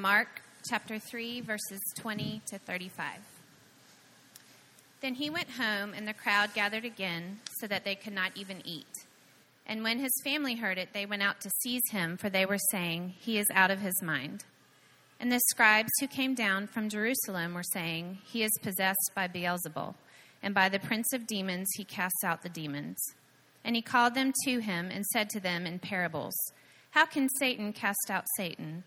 Mark chapter 3, verses 20 to 35. Then he went home, and the crowd gathered again, so that they could not even eat. And when his family heard it, they went out to seize him, for they were saying, He is out of his mind. And the scribes who came down from Jerusalem were saying, He is possessed by Beelzebul, and by the prince of demons he casts out the demons. And he called them to him and said to them in parables, How can Satan cast out Satan?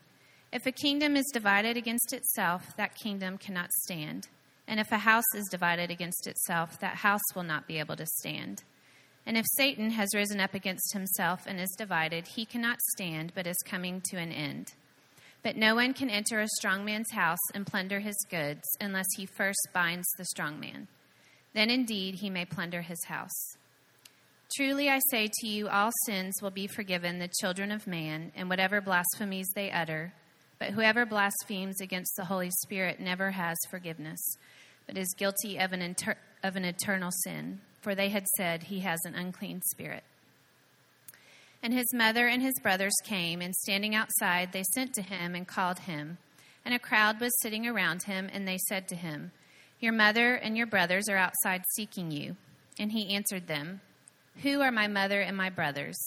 If a kingdom is divided against itself, that kingdom cannot stand. And if a house is divided against itself, that house will not be able to stand. And if Satan has risen up against himself and is divided, he cannot stand, but is coming to an end. But no one can enter a strong man's house and plunder his goods unless he first binds the strong man. Then indeed he may plunder his house. Truly I say to you, all sins will be forgiven the children of man, and whatever blasphemies they utter. But whoever blasphemes against the Holy Spirit never has forgiveness, but is guilty of an, inter- of an eternal sin for they had said, He has an unclean spirit. And his mother and his brothers came, and standing outside, they sent to him and called him. And a crowd was sitting around him, and they said to him, Your mother and your brothers are outside seeking you. And he answered them, Who are my mother and my brothers?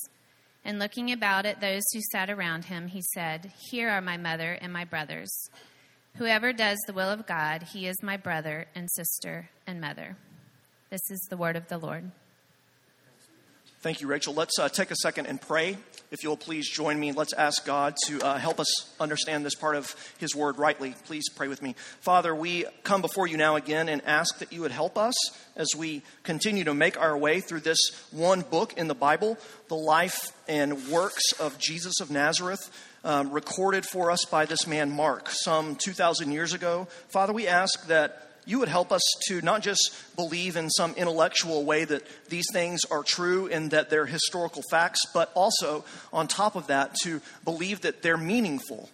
And looking about at those who sat around him, he said, Here are my mother and my brothers. Whoever does the will of God, he is my brother and sister and mother. This is the word of the Lord. Thank you, Rachel. Let's uh, take a second and pray. If you'll please join me, let's ask God to uh, help us understand this part of His Word rightly. Please pray with me. Father, we come before you now again and ask that you would help us as we continue to make our way through this one book in the Bible, the life and works of Jesus of Nazareth. Um, recorded for us by this man Mark some 2,000 years ago. Father, we ask that you would help us to not just believe in some intellectual way that these things are true and that they're historical facts, but also, on top of that, to believe that they're meaningful,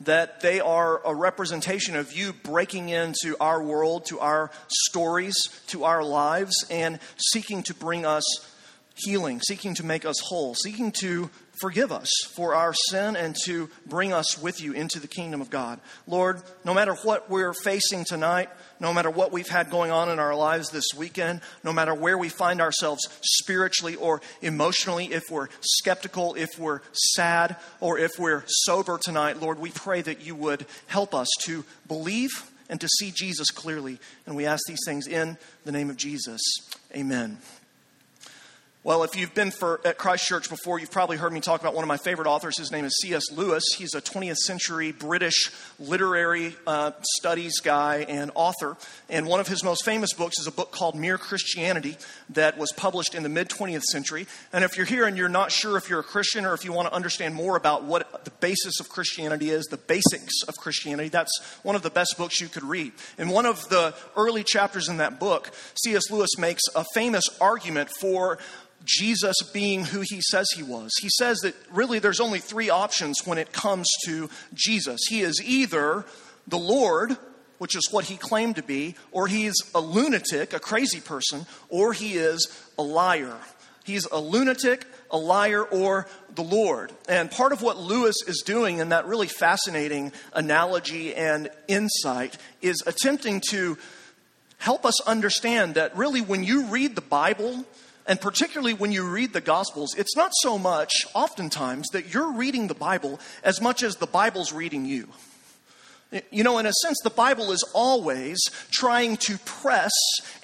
that they are a representation of you breaking into our world, to our stories, to our lives, and seeking to bring us healing, seeking to make us whole, seeking to forgive us for our sin and to bring us with you into the kingdom of God. Lord, no matter what we're facing tonight, no matter what we've had going on in our lives this weekend, no matter where we find ourselves spiritually or emotionally, if we're skeptical, if we're sad, or if we're sober tonight, Lord, we pray that you would help us to believe and to see Jesus clearly. And we ask these things in the name of Jesus. Amen. Well, if you've been for, at Christ Church before, you've probably heard me talk about one of my favorite authors. His name is C.S. Lewis. He's a 20th century British literary uh, studies guy and author. And one of his most famous books is a book called Mere Christianity that was published in the mid 20th century. And if you're here and you're not sure if you're a Christian or if you want to understand more about what the basis of Christianity is, the basics of Christianity, that's one of the best books you could read. In one of the early chapters in that book, C.S. Lewis makes a famous argument for Jesus being who he says he was. He says that really there's only three options when it comes to Jesus. He is either the Lord, which is what he claimed to be, or he's a lunatic, a crazy person, or he is a liar. He's a lunatic, a liar, or the Lord. And part of what Lewis is doing in that really fascinating analogy and insight is attempting to help us understand that really when you read the Bible, and particularly when you read the Gospels, it's not so much, oftentimes, that you're reading the Bible as much as the Bible's reading you. You know, in a sense, the Bible is always trying to press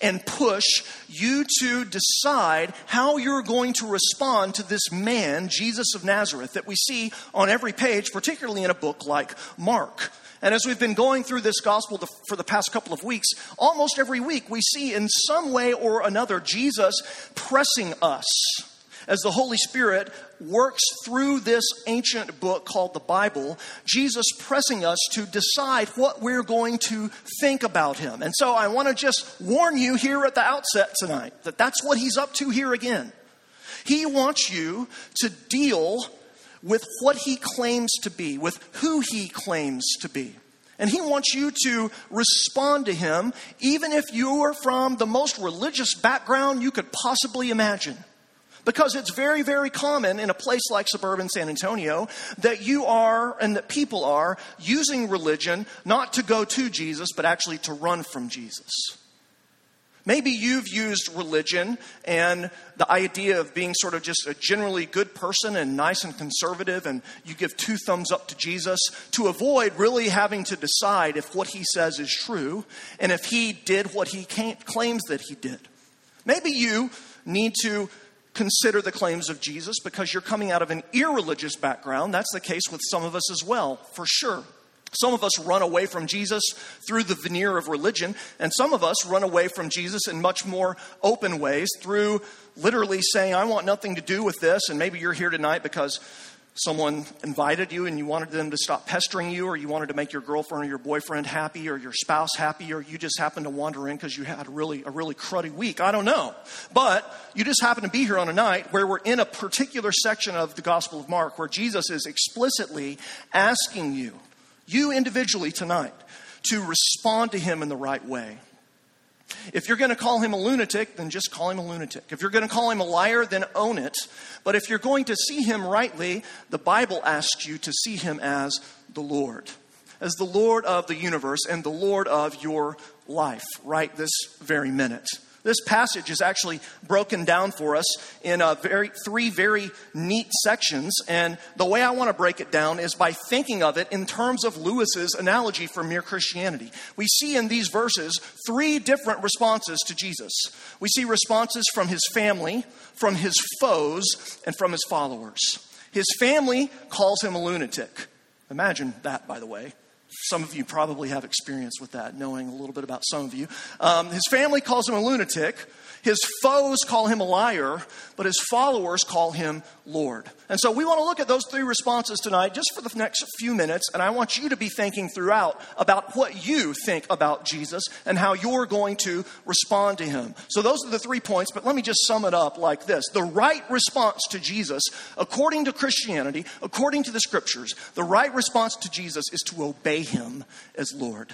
and push you to decide how you're going to respond to this man, Jesus of Nazareth, that we see on every page, particularly in a book like Mark. And as we've been going through this gospel for the past couple of weeks, almost every week we see in some way or another Jesus pressing us as the Holy Spirit works through this ancient book called the Bible, Jesus pressing us to decide what we're going to think about him. And so I want to just warn you here at the outset tonight that that's what he's up to here again. He wants you to deal with what he claims to be, with who he claims to be. And he wants you to respond to him, even if you are from the most religious background you could possibly imagine. Because it's very, very common in a place like suburban San Antonio that you are and that people are using religion not to go to Jesus, but actually to run from Jesus. Maybe you've used religion and the idea of being sort of just a generally good person and nice and conservative, and you give two thumbs up to Jesus to avoid really having to decide if what he says is true and if he did what he claims that he did. Maybe you need to consider the claims of Jesus because you're coming out of an irreligious background. That's the case with some of us as well, for sure. Some of us run away from Jesus through the veneer of religion, and some of us run away from Jesus in much more open ways through literally saying, I want nothing to do with this. And maybe you're here tonight because someone invited you and you wanted them to stop pestering you, or you wanted to make your girlfriend or your boyfriend happy, or your spouse happy, or you just happened to wander in because you had really, a really cruddy week. I don't know. But you just happen to be here on a night where we're in a particular section of the Gospel of Mark where Jesus is explicitly asking you you individually tonight, to respond to him in the right way. If you're going to call him a lunatic, then just call him a lunatic. If you're going to call him a liar, then own it. But if you're going to see him rightly, the Bible asks you to see him as the Lord, as the Lord of the universe and the Lord of your life, right this very minute. This passage is actually broken down for us in a very, three very neat sections. And the way I want to break it down is by thinking of it in terms of Lewis's analogy for mere Christianity. We see in these verses three different responses to Jesus. We see responses from his family, from his foes, and from his followers. His family calls him a lunatic. Imagine that, by the way. Some of you probably have experience with that, knowing a little bit about some of you. Um, his family calls him a lunatic. His foes call him a liar, but his followers call him Lord. And so we want to look at those three responses tonight just for the next few minutes. And I want you to be thinking throughout about what you think about Jesus and how you're going to respond to him. So those are the three points, but let me just sum it up like this. The right response to Jesus, according to Christianity, according to the scriptures, the right response to Jesus is to obey him as Lord.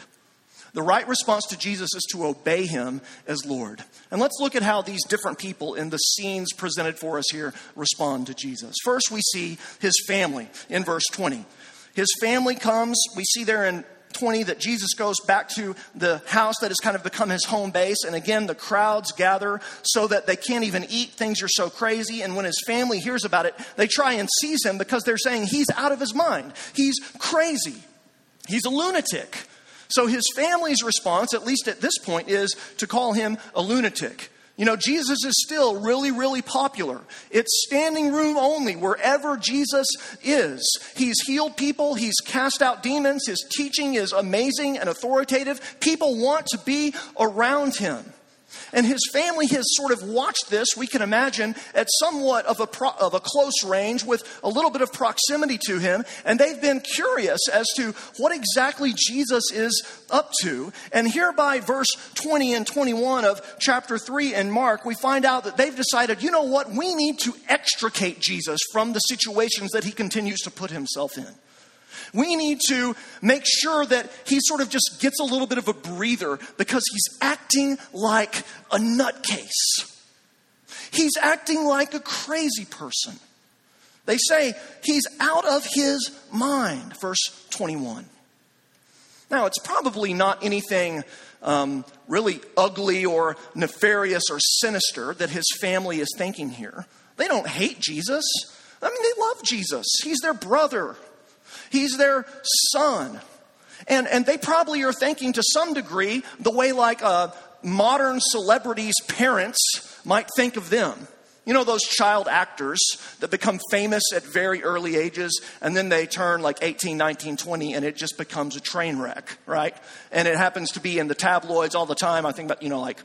The right response to Jesus is to obey him as Lord. And let's look at how these different people in the scenes presented for us here respond to Jesus. First, we see his family in verse 20. His family comes, we see there in 20 that Jesus goes back to the house that has kind of become his home base. And again, the crowds gather so that they can't even eat. Things are so crazy. And when his family hears about it, they try and seize him because they're saying he's out of his mind. He's crazy. He's a lunatic. So his family's response, at least at this point, is to call him a lunatic. You know, Jesus is still really, really popular. It's standing room only wherever Jesus is. He's healed people, he's cast out demons, his teaching is amazing and authoritative. People want to be around him. And his family has sort of watched this, we can imagine, at somewhat of a, pro- of a close range with a little bit of proximity to him. And they've been curious as to what exactly Jesus is up to. And here by verse 20 and 21 of chapter 3 in Mark, we find out that they've decided, you know what, we need to extricate Jesus from the situations that he continues to put himself in. We need to make sure that he sort of just gets a little bit of a breather because he's acting like a nutcase. He's acting like a crazy person. They say he's out of his mind, verse 21. Now, it's probably not anything um, really ugly or nefarious or sinister that his family is thinking here. They don't hate Jesus. I mean, they love Jesus. He's their brother. He's their son. And, and they probably are thinking to some degree the way like uh, modern celebrities' parents might think of them. You know, those child actors that become famous at very early ages and then they turn like 18, 19, 20 and it just becomes a train wreck, right? And it happens to be in the tabloids all the time. I think about, you know, like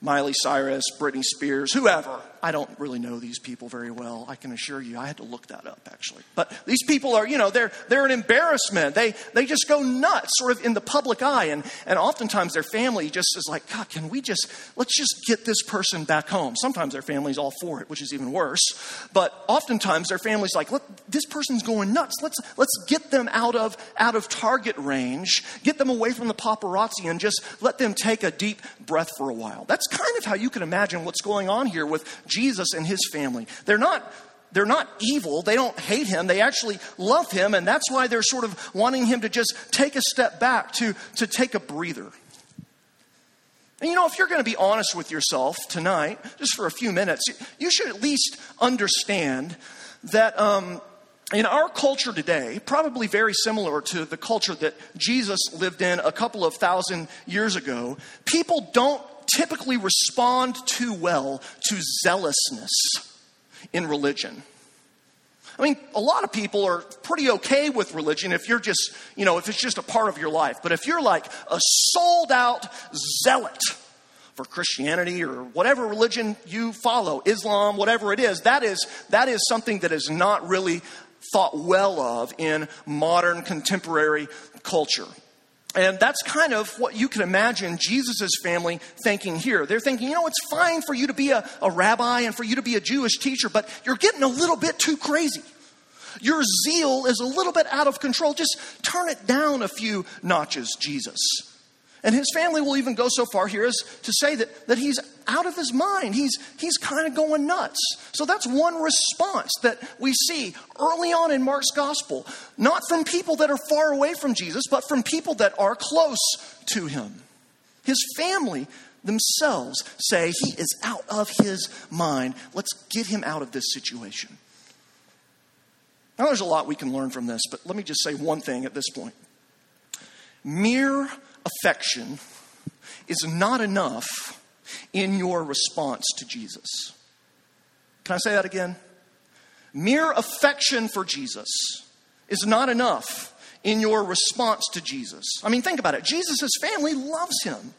Miley Cyrus, Britney Spears, whoever. I don't really know these people very well. I can assure you, I had to look that up actually. But these people are, you know, they're they're an embarrassment. They they just go nuts, sort of in the public eye, and and oftentimes their family just is like, God, can we just let's just get this person back home? Sometimes their family's all for it, which is even worse. But oftentimes their family's like, look, this person's going nuts. Let's let's get them out of out of target range, get them away from the paparazzi, and just let them take a deep breath for a while. That's kind of how you can imagine what's going on here with Jesus and his family. They're not they're not evil. They don't hate him. They actually love him. And that's why they're sort of wanting him to just take a step back, to, to take a breather. And you know, if you're going to be honest with yourself tonight, just for a few minutes, you should at least understand that um, in our culture today, probably very similar to the culture that Jesus lived in a couple of thousand years ago, people don't typically respond too well to zealousness in religion. I mean, a lot of people are pretty okay with religion if you're just, you know, if it's just a part of your life. But if you're like a sold out zealot for Christianity or whatever religion you follow, Islam, whatever it is, that is, that is something that is not really thought well of in modern contemporary culture. And that's kind of what you can imagine Jesus' family thinking here. They're thinking, you know, it's fine for you to be a, a rabbi and for you to be a Jewish teacher, but you're getting a little bit too crazy. Your zeal is a little bit out of control. Just turn it down a few notches, Jesus. And his family will even go so far here as to say that, that he's out of his mind. He's, he's kind of going nuts. So that's one response that we see early on in Mark's gospel, not from people that are far away from Jesus, but from people that are close to him. His family themselves say he is out of his mind. Let's get him out of this situation. Now, there's a lot we can learn from this, but let me just say one thing at this point. Mere affection is not enough in your response to Jesus. Can I say that again? Mere affection for Jesus is not enough in your response to Jesus. I mean, think about it. Jesus' family loves him,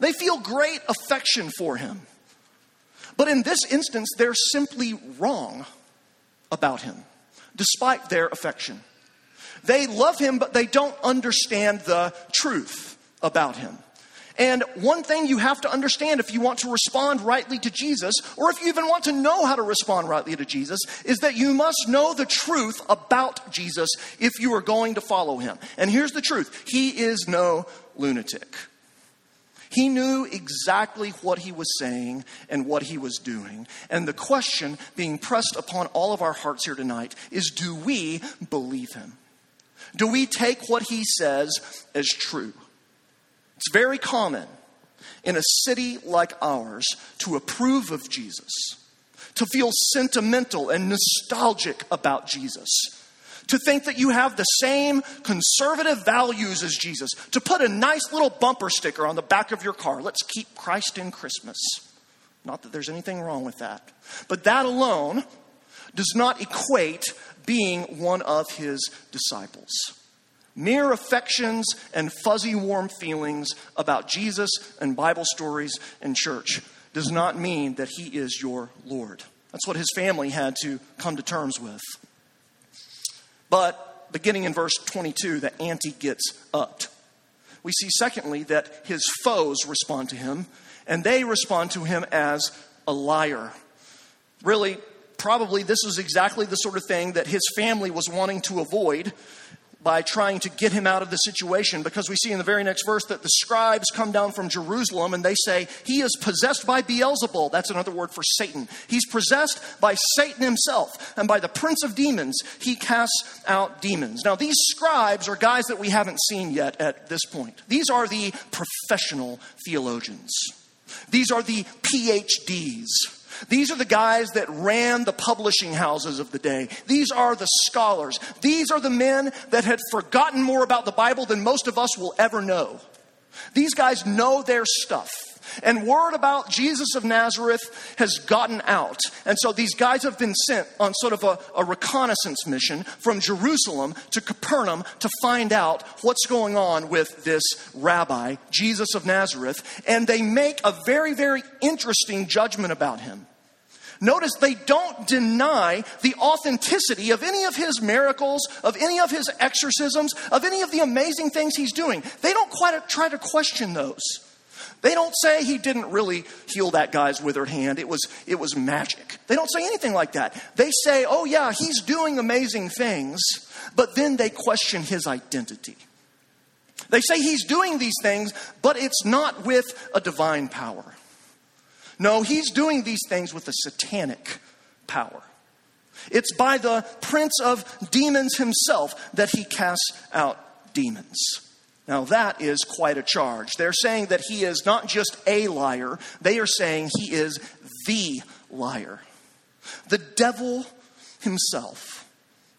they feel great affection for him. But in this instance, they're simply wrong about him, despite their affection. They love him, but they don't understand the truth about him. And one thing you have to understand if you want to respond rightly to Jesus, or if you even want to know how to respond rightly to Jesus, is that you must know the truth about Jesus if you are going to follow him. And here's the truth He is no lunatic. He knew exactly what he was saying and what he was doing. And the question being pressed upon all of our hearts here tonight is do we believe him? Do we take what he says as true? It's very common in a city like ours to approve of Jesus, to feel sentimental and nostalgic about Jesus, to think that you have the same conservative values as Jesus, to put a nice little bumper sticker on the back of your car. Let's keep Christ in Christmas. Not that there's anything wrong with that. But that alone does not equate being one of his disciples. Mere affections and fuzzy, warm feelings about Jesus and Bible stories and church does not mean that he is your Lord. That's what his family had to come to terms with. But beginning in verse 22, the ante gets upped. We see, secondly, that his foes respond to him, and they respond to him as a liar. Really, probably this was exactly the sort of thing that his family was wanting to avoid by trying to get him out of the situation because we see in the very next verse that the scribes come down from Jerusalem and they say, He is possessed by Beelzebul. That's another word for Satan. He's possessed by Satan himself, and by the prince of demons, he casts out demons. Now, these scribes are guys that we haven't seen yet at this point. These are the professional theologians, these are the PhDs these are the guys that ran the publishing houses of the day. These are the scholars. These are the men that had forgotten more about the Bible than most of us will ever know. These guys know their stuff. And word about Jesus of Nazareth has gotten out. And so these guys have been sent on sort of a, a, reconnaissance mission from Jerusalem to Capernaum to find out what's going on with this rabbi, Jesus of Nazareth. And they make a very, very interesting judgment about him. Notice they don't deny the authenticity of any of his miracles, of any of his exorcisms, of any of the amazing things he's doing. They don't quite try to question those. They don't say he didn't really heal that guy's withered hand. It was, it was magic. They don't say anything like that. They say, oh, yeah, he's doing amazing things, but then they question his identity. They say he's doing these things, but it's not with a divine power. No, he's doing these things with a satanic power. It's by the prince of demons himself that he casts out demons. Now, that is quite a charge. They're saying that he is not just a liar, they are saying he is the liar. The devil himself.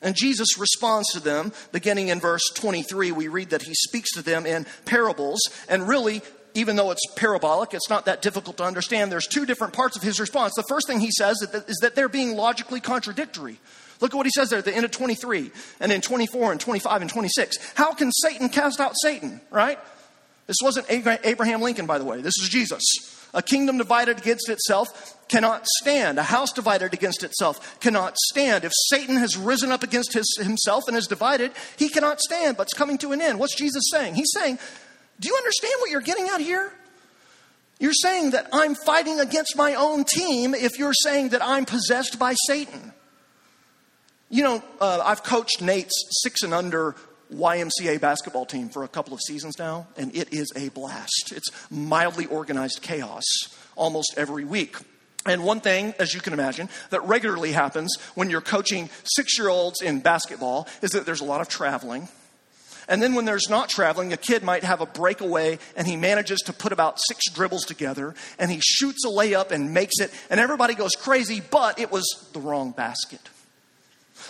And Jesus responds to them, beginning in verse 23. We read that he speaks to them in parables, and really, even though it's parabolic, it's not that difficult to understand. There's two different parts of his response. The first thing he says is that they're being logically contradictory. Look at what he says there at the end of 23 and in 24 and 25 and 26. How can Satan cast out Satan, right? This wasn't Abraham Lincoln, by the way. This is Jesus. A kingdom divided against itself cannot stand. A house divided against itself cannot stand. If Satan has risen up against his, himself and is divided, he cannot stand, but it's coming to an end. What's Jesus saying? He's saying, Do you understand what you're getting at here? You're saying that I'm fighting against my own team if you're saying that I'm possessed by Satan. You know, uh, I've coached Nate's six and under YMCA basketball team for a couple of seasons now, and it is a blast. It's mildly organized chaos almost every week. And one thing, as you can imagine, that regularly happens when you're coaching six year olds in basketball is that there's a lot of traveling. And then when there's not traveling, a kid might have a breakaway and he manages to put about six dribbles together and he shoots a layup and makes it, and everybody goes crazy, but it was the wrong basket.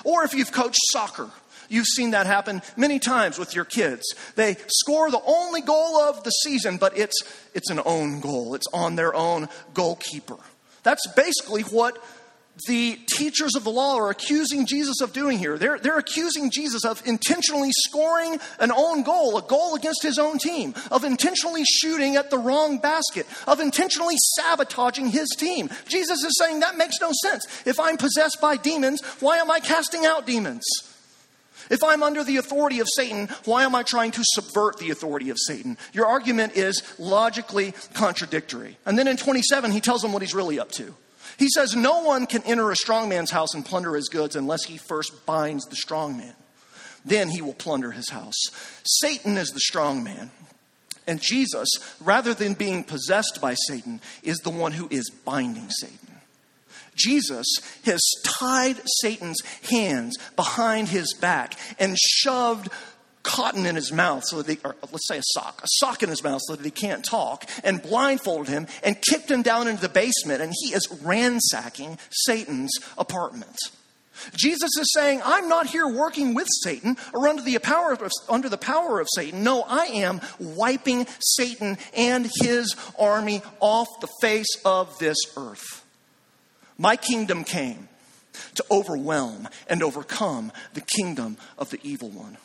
Or if you've coached soccer, You've seen that happen many times with your kids. They score the only goal of the season, but it's, it's an own goal. It's on their own goalkeeper. That's basically what the teachers of the law are accusing Jesus of doing here. They're, they're accusing Jesus of intentionally scoring an own goal, a goal against his own team, of intentionally shooting at the wrong basket, of intentionally sabotaging his team. Jesus is saying that makes no sense. If I'm possessed by demons, why am I casting out demons? If I'm under the authority of Satan, why am I trying to subvert the authority of Satan? Your argument is logically contradictory. And then in 27, he tells them what he's really up to. He says, No one can enter a strong man's house and plunder his goods unless he first binds the strong man. Then he will plunder his house. Satan is the strong man. And Jesus, rather than being possessed by Satan, is the one who is binding Satan. Jesus has tied Satan's hands behind his back and shoved cotton in his mouth so that he, or let's say a sock, a sock in his mouth so that he can't talk, and blindfolded him and kicked him down into the basement, and he is ransacking Satan's apartment. Jesus is saying, I'm not here working with Satan or under the power of, under the power of Satan. No, I am wiping Satan and his army off the face of this earth. My kingdom came to overwhelm and overcome the kingdom of the evil one.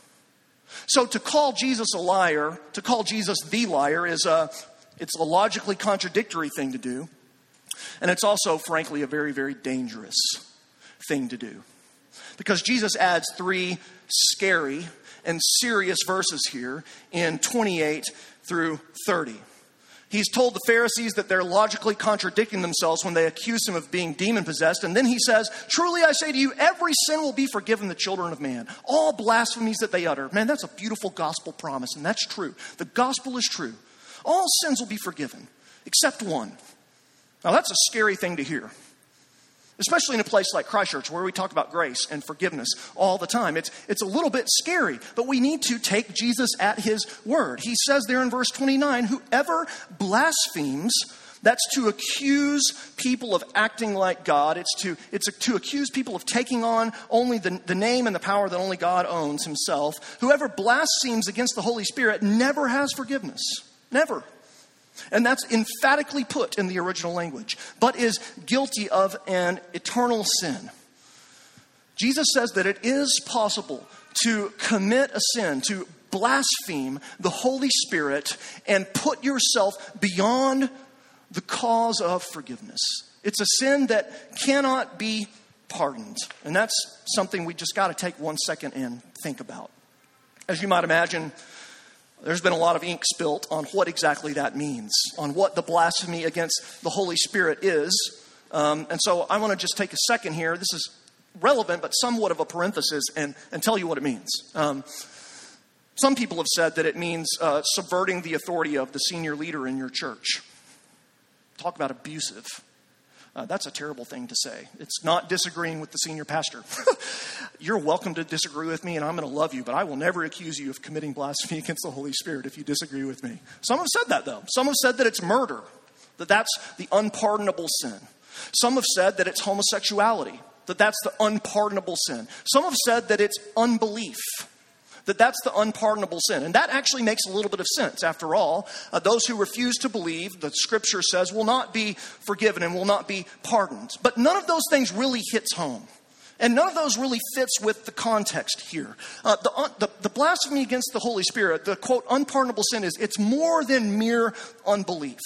So to call Jesus a liar, to call Jesus the liar is a it's a logically contradictory thing to do. And it's also frankly a very very dangerous thing to do. Because Jesus adds three scary and serious verses here in 28 through 30. He's told the Pharisees that they're logically contradicting themselves when they accuse him of being demon possessed. And then he says, Truly I say to you, every sin will be forgiven the children of man. All blasphemies that they utter. Man, that's a beautiful gospel promise, and that's true. The gospel is true. All sins will be forgiven, except one. Now, that's a scary thing to hear especially in a place like Christ Church where we talk about grace and forgiveness all the time. It's, it's a little bit scary, but we need to take Jesus at his word. He says there in verse 29 whoever blasphemes, that's to accuse people of acting like God. It's to, it's a, to accuse people of taking on only the, the name and the power that only God owns himself. Whoever blasphemes against the Holy Spirit never has forgiveness. Never. And that's emphatically put in the original language, but is guilty of an eternal sin. Jesus says that it is possible to commit a sin, to blaspheme the Holy Spirit, and put yourself beyond the cause of forgiveness. It's a sin that cannot be pardoned. And that's something we just got to take one second and think about. As you might imagine, there's been a lot of ink spilt on what exactly that means, on what the blasphemy against the Holy Spirit is. Um, and so I want to just take a second here. This is relevant, but somewhat of a parenthesis, and, and tell you what it means. Um, some people have said that it means uh, subverting the authority of the senior leader in your church. Talk about abusive. Uh, that's a terrible thing to say. It's not disagreeing with the senior pastor. You're welcome to disagree with me, and I'm going to love you, but I will never accuse you of committing blasphemy against the Holy Spirit if you disagree with me. Some have said that, though. Some have said that it's murder, that that's the unpardonable sin. Some have said that it's homosexuality, that that's the unpardonable sin. Some have said that it's unbelief that that's the unpardonable sin. And that actually makes a little bit of sense. After all, uh, those who refuse to believe, the scripture says, will not be forgiven and will not be pardoned. But none of those things really hits home. And none of those really fits with the context here. Uh, the, uh, the, the blasphemy against the Holy Spirit, the quote, unpardonable sin, is it's more than mere unbelief.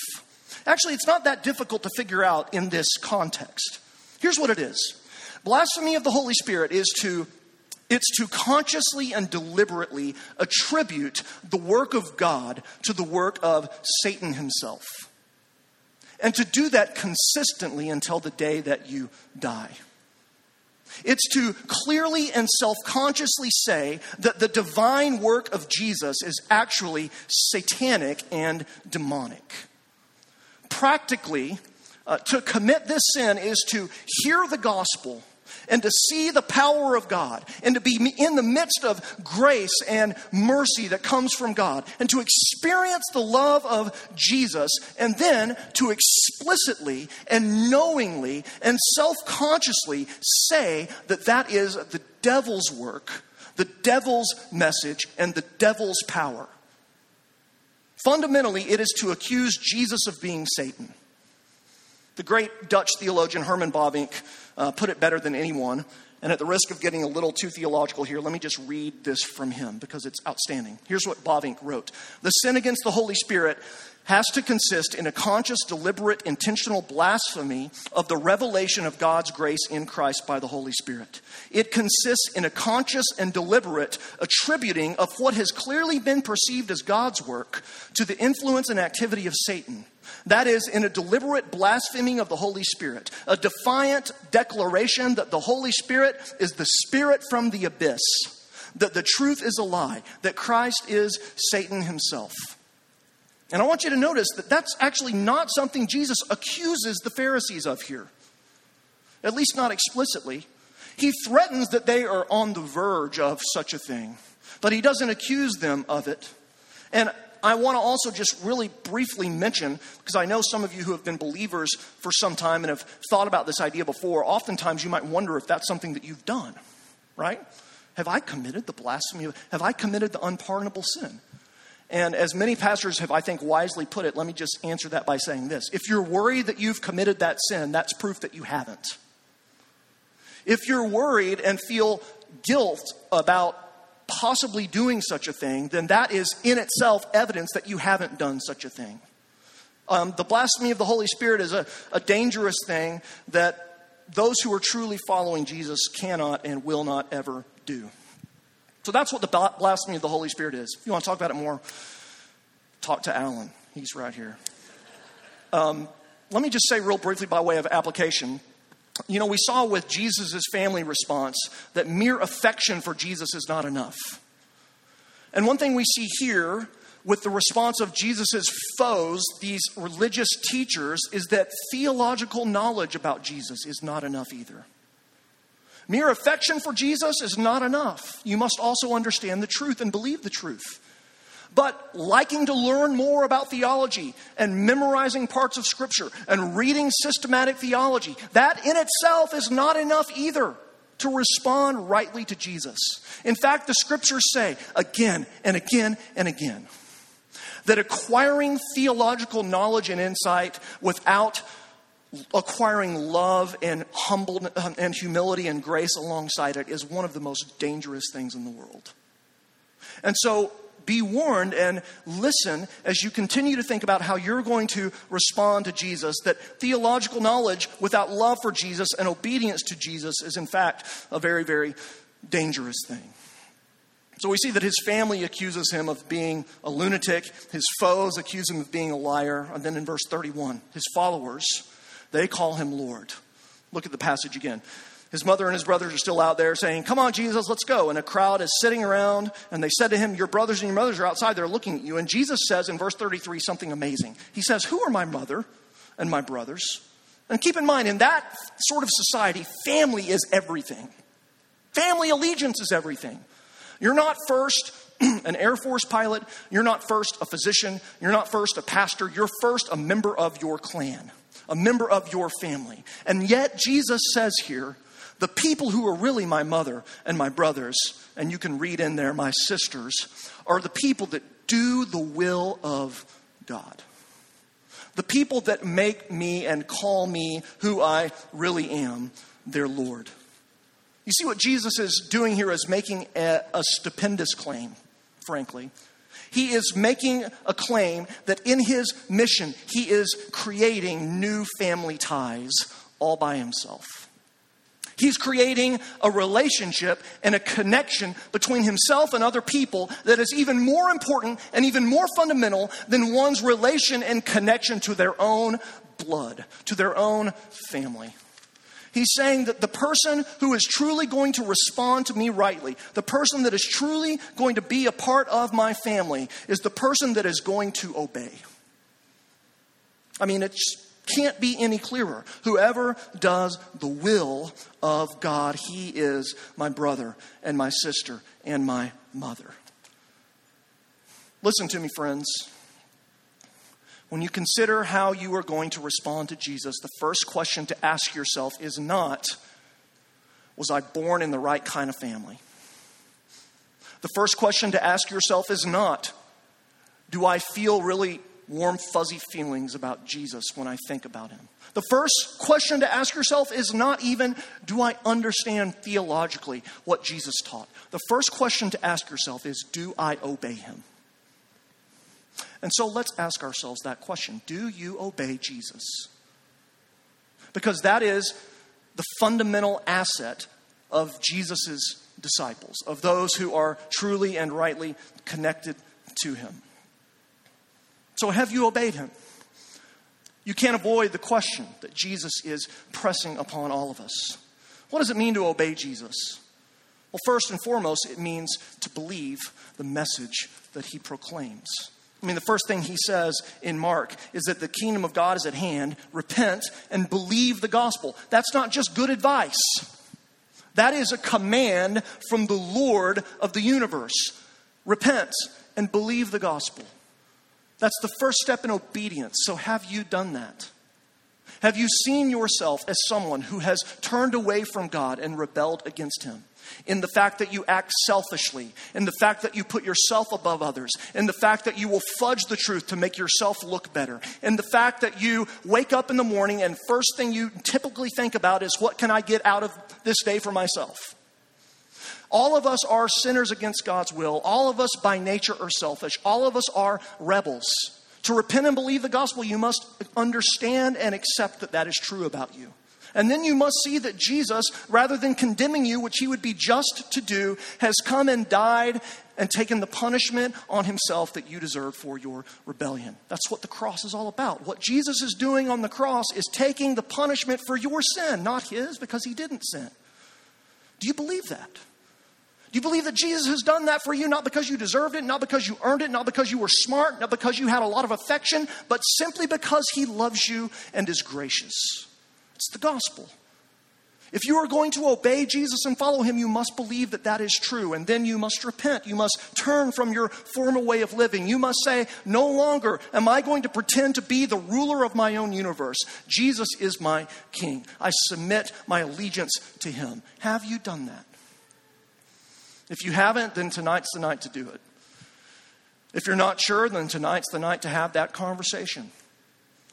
Actually, it's not that difficult to figure out in this context. Here's what it is blasphemy of the Holy Spirit is to it's to consciously and deliberately attribute the work of God to the work of Satan himself. And to do that consistently until the day that you die. It's to clearly and self consciously say that the divine work of Jesus is actually satanic and demonic. Practically, uh, to commit this sin is to hear the gospel and to see the power of God and to be in the midst of grace and mercy that comes from God and to experience the love of Jesus and then to explicitly and knowingly and self consciously say that that is the devil's work, the devil's message, and the devil's power. Fundamentally, it is to accuse Jesus of being Satan. The great Dutch theologian Herman Bavinck uh, put it better than anyone. And at the risk of getting a little too theological here, let me just read this from him because it's outstanding. Here's what Bavinck wrote The sin against the Holy Spirit has to consist in a conscious, deliberate, intentional blasphemy of the revelation of God's grace in Christ by the Holy Spirit. It consists in a conscious and deliberate attributing of what has clearly been perceived as God's work to the influence and activity of Satan. That is, in a deliberate blaspheming of the Holy Spirit, a defiant declaration that the Holy Spirit is the Spirit from the abyss, that the truth is a lie, that Christ is Satan himself. And I want you to notice that that's actually not something Jesus accuses the Pharisees of here, at least not explicitly. He threatens that they are on the verge of such a thing, but he doesn't accuse them of it. And I want to also just really briefly mention, because I know some of you who have been believers for some time and have thought about this idea before, oftentimes you might wonder if that's something that you've done, right? Have I committed the blasphemy? Have I committed the unpardonable sin? And as many pastors have, I think, wisely put it, let me just answer that by saying this. If you're worried that you've committed that sin, that's proof that you haven't. If you're worried and feel guilt about possibly doing such a thing, then that is in itself evidence that you haven't done such a thing. Um, the blasphemy of the Holy Spirit is a, a dangerous thing that those who are truly following Jesus cannot and will not ever do. So that's what the blasphemy of the Holy Spirit is. If you want to talk about it more, talk to Alan. He's right here. Um, let me just say, real briefly, by way of application. You know, we saw with Jesus' family response that mere affection for Jesus is not enough. And one thing we see here with the response of Jesus' foes, these religious teachers, is that theological knowledge about Jesus is not enough either. Mere affection for Jesus is not enough. You must also understand the truth and believe the truth. But liking to learn more about theology and memorizing parts of Scripture and reading systematic theology, that in itself is not enough either to respond rightly to Jesus. In fact, the Scriptures say again and again and again that acquiring theological knowledge and insight without acquiring love and humble um, and humility and grace alongside it is one of the most dangerous things in the world. And so be warned and listen as you continue to think about how you're going to respond to Jesus. That theological knowledge without love for Jesus and obedience to Jesus is, in fact, a very, very dangerous thing. So we see that his family accuses him of being a lunatic, his foes accuse him of being a liar. And then in verse 31, his followers they call him Lord. Look at the passage again. His mother and his brothers are still out there saying, Come on, Jesus, let's go. And a crowd is sitting around, and they said to him, Your brothers and your mothers are outside, they're looking at you. And Jesus says in verse 33 something amazing. He says, Who are my mother and my brothers. And keep in mind, in that sort of society, family is everything. Family allegiance is everything. You're not first an Air Force pilot, you're not first a physician, you're not first a pastor, you're first a member of your clan, a member of your family. And yet, Jesus says here, the people who are really my mother and my brothers, and you can read in there my sisters, are the people that do the will of God. The people that make me and call me who I really am, their Lord. You see, what Jesus is doing here is making a, a stupendous claim, frankly. He is making a claim that in his mission, he is creating new family ties all by himself. He's creating a relationship and a connection between himself and other people that is even more important and even more fundamental than one's relation and connection to their own blood, to their own family. He's saying that the person who is truly going to respond to me rightly, the person that is truly going to be a part of my family, is the person that is going to obey. I mean, it's can't be any clearer. Whoever does the will of God, he is my brother and my sister and my mother. Listen to me, friends. When you consider how you are going to respond to Jesus, the first question to ask yourself is not, Was I born in the right kind of family? The first question to ask yourself is not, Do I feel really warm, fuzzy feelings about Jesus when I think about him. The first question to ask yourself is not even, do I understand theologically what Jesus taught? The first question to ask yourself is, do I obey him? And so let's ask ourselves that question Do you obey Jesus? Because that is the fundamental asset of Jesus' disciples, of those who are truly and rightly connected to him. So, have you obeyed him? You can't avoid the question that Jesus is pressing upon all of us. What does it mean to obey Jesus? Well, first and foremost, it means to believe the message that he proclaims. I mean, the first thing he says in Mark is that the kingdom of God is at hand. Repent and believe the gospel. That's not just good advice, that is a command from the Lord of the universe. Repent and believe the gospel. That's the first step in obedience. So, have you done that? Have you seen yourself as someone who has turned away from God and rebelled against Him? In the fact that you act selfishly, in the fact that you put yourself above others, in the fact that you will fudge the truth to make yourself look better, in the fact that you wake up in the morning and first thing you typically think about is what can I get out of this day for myself? All of us are sinners against God's will. All of us by nature are selfish. All of us are rebels. To repent and believe the gospel, you must understand and accept that that is true about you. And then you must see that Jesus, rather than condemning you, which he would be just to do, has come and died and taken the punishment on himself that you deserve for your rebellion. That's what the cross is all about. What Jesus is doing on the cross is taking the punishment for your sin, not his, because he didn't sin. Do you believe that? Do you believe that Jesus has done that for you not because you deserved it, not because you earned it, not because you were smart, not because you had a lot of affection, but simply because he loves you and is gracious? It's the gospel. If you are going to obey Jesus and follow him, you must believe that that is true. And then you must repent. You must turn from your former way of living. You must say, No longer am I going to pretend to be the ruler of my own universe. Jesus is my king. I submit my allegiance to him. Have you done that? If you haven't, then tonight's the night to do it. If you're not sure, then tonight's the night to have that conversation.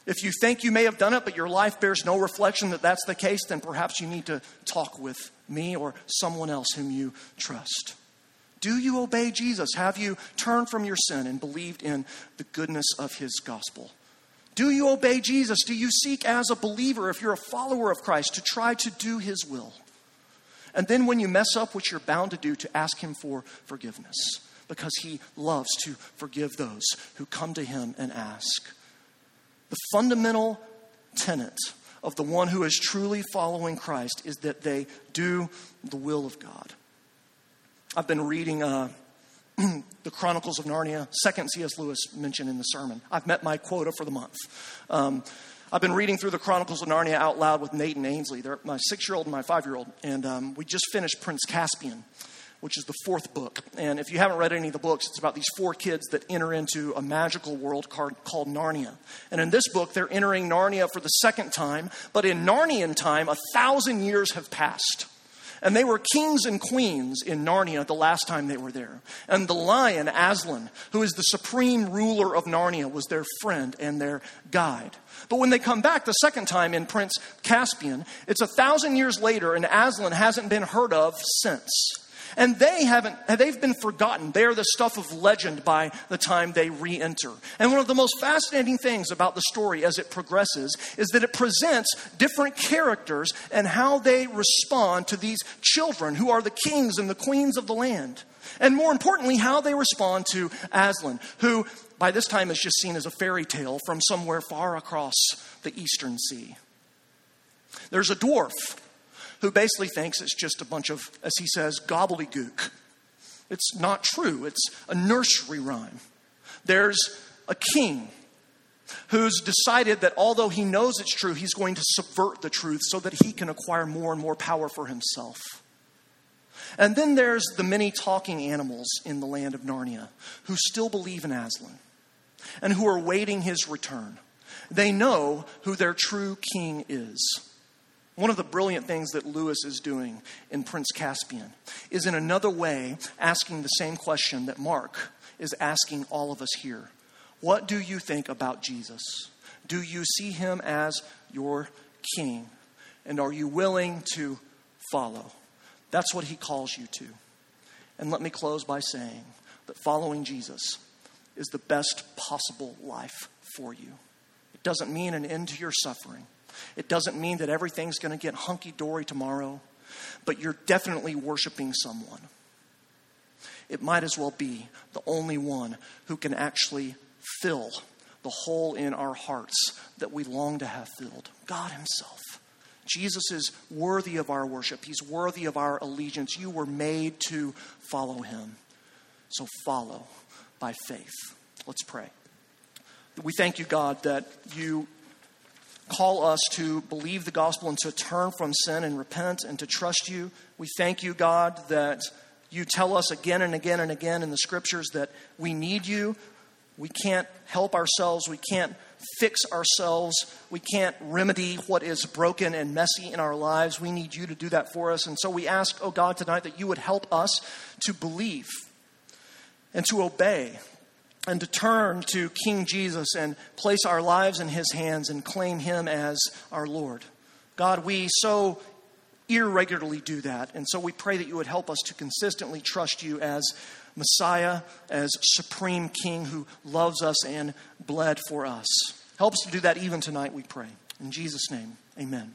If you think you may have done it, but your life bears no reflection that that's the case, then perhaps you need to talk with me or someone else whom you trust. Do you obey Jesus? Have you turned from your sin and believed in the goodness of his gospel? Do you obey Jesus? Do you seek as a believer, if you're a follower of Christ, to try to do his will? And then when you mess up, which you're bound to do, to ask Him for forgiveness because He loves to forgive those who come to Him and ask. The fundamental tenet of the one who is truly following Christ is that they do the will of God. I've been reading uh, the Chronicles of Narnia, second C.S. Lewis mentioned in the sermon. I've met my quota for the month. Um, I've been reading through the Chronicles of Narnia out loud with Nate and Ainsley. They're my six year old and my five year old. And um, we just finished Prince Caspian, which is the fourth book. And if you haven't read any of the books, it's about these four kids that enter into a magical world called, called Narnia. And in this book, they're entering Narnia for the second time. But in Narnian time, a thousand years have passed. And they were kings and queens in Narnia the last time they were there. And the lion, Aslan, who is the supreme ruler of Narnia, was their friend and their guide. But when they come back the second time in Prince Caspian, it's a thousand years later, and Aslan hasn't been heard of since. And they haven't, they've been forgotten. They're the stuff of legend by the time they re enter. And one of the most fascinating things about the story as it progresses is that it presents different characters and how they respond to these children who are the kings and the queens of the land. And more importantly, how they respond to Aslan, who by this time is just seen as a fairy tale from somewhere far across the eastern sea. There's a dwarf who basically thinks it's just a bunch of, as he says, gobbledygook. It's not true, it's a nursery rhyme. There's a king who's decided that although he knows it's true, he's going to subvert the truth so that he can acquire more and more power for himself. And then there's the many talking animals in the land of Narnia who still believe in Aslan and who are waiting his return. They know who their true king is. One of the brilliant things that Lewis is doing in Prince Caspian is in another way asking the same question that Mark is asking all of us here. What do you think about Jesus? Do you see him as your king? And are you willing to follow? That's what he calls you to. And let me close by saying that following Jesus is the best possible life for you. It doesn't mean an end to your suffering. It doesn't mean that everything's going to get hunky dory tomorrow, but you're definitely worshiping someone. It might as well be the only one who can actually fill the hole in our hearts that we long to have filled God Himself. Jesus is worthy of our worship. He's worthy of our allegiance. You were made to follow him. So follow by faith. Let's pray. We thank you, God, that you call us to believe the gospel and to turn from sin and repent and to trust you. We thank you, God, that you tell us again and again and again in the scriptures that we need you. We can't help ourselves. We can't fix ourselves. We can't remedy what is broken and messy in our lives. We need you to do that for us. And so we ask, oh God, tonight that you would help us to believe and to obey and to turn to King Jesus and place our lives in his hands and claim him as our Lord. God, we so irregularly do that. And so we pray that you would help us to consistently trust you as Messiah, as Supreme King who loves us and bled for us. Help us to do that even tonight, we pray. In Jesus' name, amen.